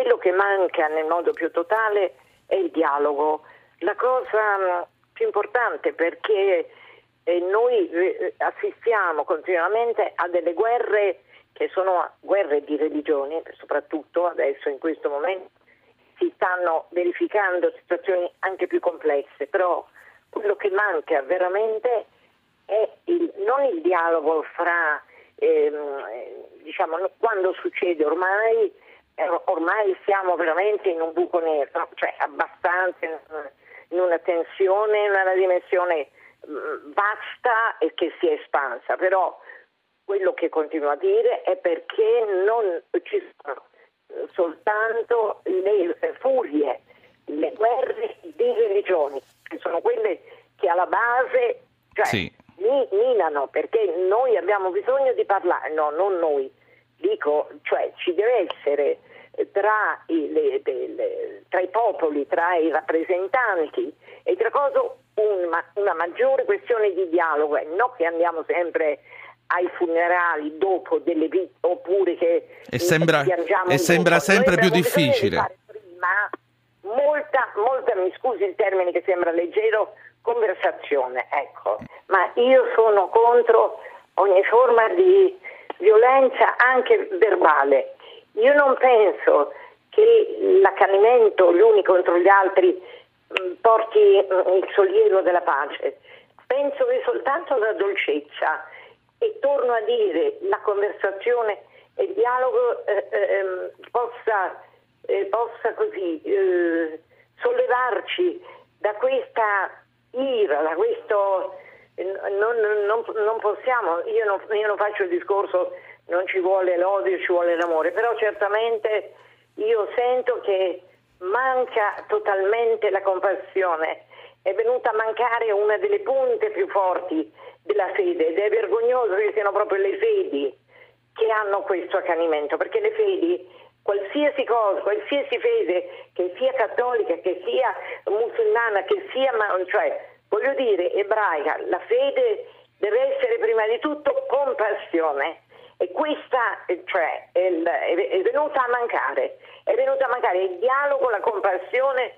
quello che manca nel modo più totale è il dialogo. La cosa mm, più importante perché eh, noi eh, assistiamo continuamente a delle guerre che sono guerre di religioni, soprattutto adesso in questo momento si stanno verificando situazioni anche più complesse, però quello che manca veramente è il, non il dialogo fra, ehm, diciamo, quando succede ormai, ormai siamo veramente in un buco nero, cioè abbastanza in una tensione, in una dimensione mm, vasta e che si è espansa, però quello che continuo a dire è perché non ci sono soltanto le furie, le guerre di religioni, che sono quelle che alla base cioè, sì. minano, perché noi abbiamo bisogno di parlare, no, non noi, dico, cioè ci deve essere tra i, le, le, tra i popoli, tra i rappresentanti e tra cose una, una maggiore questione di dialogo, e non che andiamo sempre ai funerali dopo delle vite oppure che e sembra, e sembra sempre più difficile. Prima molta, molta, mi scusi il termine che sembra leggero, conversazione, ecco. Ma io sono contro ogni forma di violenza anche verbale. Io non penso che l'accanimento gli uni contro gli altri mm, porti mm, il sollievo della pace. Penso che soltanto la dolcezza e torno a dire la conversazione e il dialogo eh, eh, ehm, possa, eh, possa, così eh, sollevarci da questa ira, da questo non, non, non possiamo, io non, io non, faccio il discorso non ci vuole l'odio, ci vuole l'amore, però certamente io sento che manca totalmente la compassione, è venuta a mancare una delle punte più forti della fede ed è vergognoso che siano proprio le fedi che hanno questo accanimento, perché le fedi, qualsiasi cosa, qualsiasi fede, che sia cattolica, che sia musulmana, che sia, cioè, voglio dire, ebraica, la fede deve essere prima di tutto compassione. E questa cioè, è, è, venuta a mancare, è venuta a mancare il dialogo, la compassione,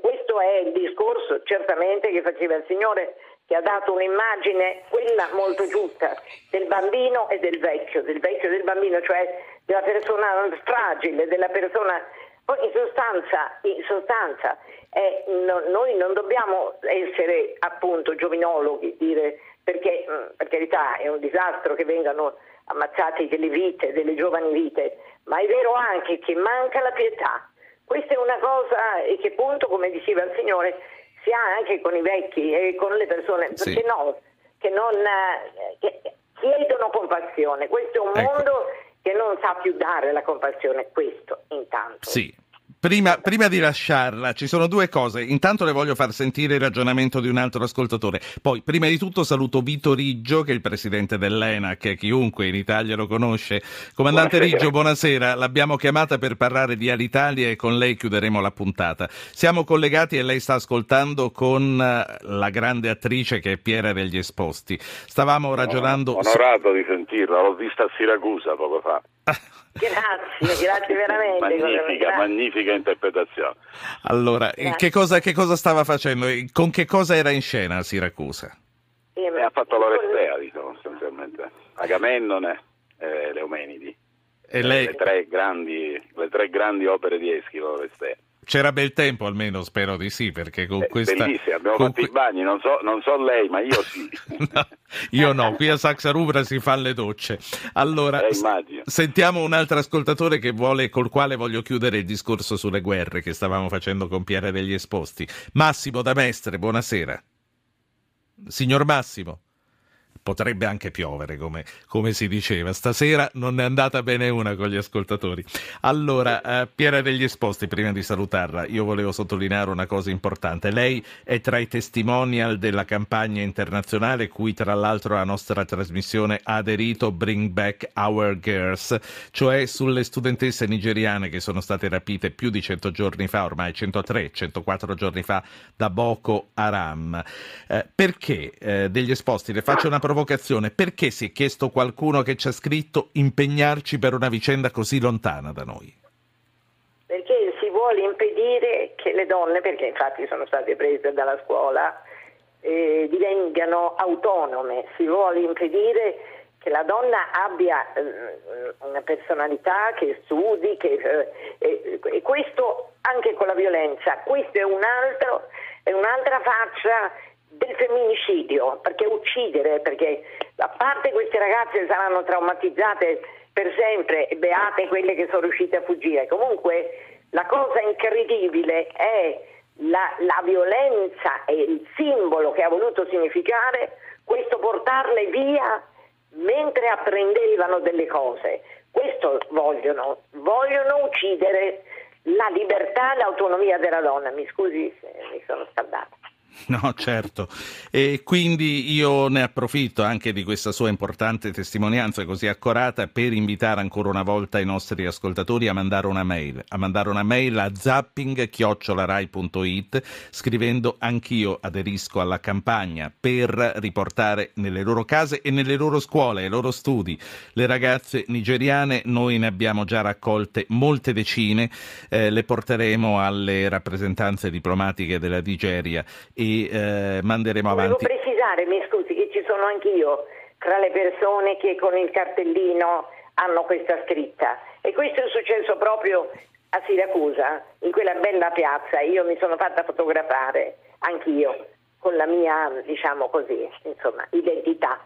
questo è il discorso certamente che faceva il Signore che ha dato un'immagine, quella molto giusta, del bambino e del vecchio, del vecchio e del bambino, cioè della persona fragile, della persona... Poi in sostanza, in sostanza eh, no, noi non dobbiamo essere appunto giovinologhi, dire, perché mm, per carità è un disastro che vengano ammazzate delle vite, delle giovani vite, ma è vero anche che manca la pietà. Questa è una cosa e che appunto, come diceva il Signore, si ha anche con i vecchi e con le persone sì. che, no, che, non, eh, che chiedono compassione. Questo è un ecco. mondo che non sa più dare la compassione, questo intanto. Sì, Prima, prima, di lasciarla, ci sono due cose. Intanto le voglio far sentire il ragionamento di un altro ascoltatore. Poi, prima di tutto, saluto Vito Riggio, che è il presidente dell'ENAC, chiunque in Italia lo conosce. Comandante buonasera. Riggio, buonasera. L'abbiamo chiamata per parlare di Alitalia e con lei chiuderemo la puntata. Siamo collegati e lei sta ascoltando con eh, la grande attrice che è Piera degli Esposti. Stavamo ragionando. Onorato di sentirla, l'ho vista a Siracusa poco fa. Grazie, grazie veramente. Magnifica, magnifica interpretazione. Allora, che cosa, che cosa, stava facendo? Con che cosa era in scena a Siracusa? Eh, ha fatto l'Orestea, diciamo, sostanzialmente. Agamennone e Leomenidi. E lei... le, tre grandi, le tre grandi opere di Eschilo, l'Orestea. C'era bel tempo almeno, spero di sì, perché con eh, questa... Bellissimo, abbiamo con... fatto i bagni, non so, non so, lei, ma io sì. no, io no, qui a Saxa Rubra si fanno le docce. Allora, eh, sentiamo un altro ascoltatore che vuole, col quale voglio chiudere il discorso sulle guerre che stavamo facendo con Piera degli Esposti. Massimo da Mestre, buonasera. Signor Massimo potrebbe anche piovere, come, come, si diceva. Stasera non è andata bene una con gli ascoltatori. Allora, eh, Piera degli Esposti, prima di salutarla, io volevo sottolineare una cosa importante. Lei è tra i testimonial della campagna internazionale, cui tra l'altro la nostra trasmissione ha aderito Bring Back Our Girls, cioè sulle studentesse nigeriane che sono state rapite più di 100 giorni fa, ormai 103, 104 giorni fa, da Boko Haram. Eh, perché eh, degli esposti? Le faccio una provocazione, perché si è chiesto qualcuno che ci ha scritto impegnarci per una vicenda così lontana da noi? perché si vuole impedire che le donne, perché infatti sono state prese dalla scuola, eh, divengano autonome, si vuole impedire che la donna abbia eh, una personalità, che studi, che, eh, e questo anche con la violenza, questo è, un altro, è un'altra faccia del femminicidio, perché uccidere, perché a parte queste ragazze saranno traumatizzate per sempre, beate quelle che sono riuscite a fuggire, comunque la cosa incredibile è la, la violenza e il simbolo che ha voluto significare questo portarle via mentre apprendevano delle cose. Questo vogliono, vogliono uccidere la libertà e l'autonomia della donna. Mi scusi se mi sono scaldata. No, certo. E quindi io ne approfitto anche di questa sua importante testimonianza così accorata per invitare ancora una volta i nostri ascoltatori a mandare una mail, a mandare una mail a zapping@rai.it scrivendo anch'io aderisco alla campagna per riportare nelle loro case e nelle loro scuole, ai loro studi le ragazze nigeriane, noi ne abbiamo già raccolte molte decine, eh, le porteremo alle rappresentanze diplomatiche della Nigeria e eh, manderemo avanti. Devo precisare, mi scusi, che ci sono anch'io tra le persone che con il cartellino hanno questa scritta e questo è successo proprio a Siracusa, in quella bella piazza, io mi sono fatta fotografare anch'io con la mia, diciamo così, insomma, identità.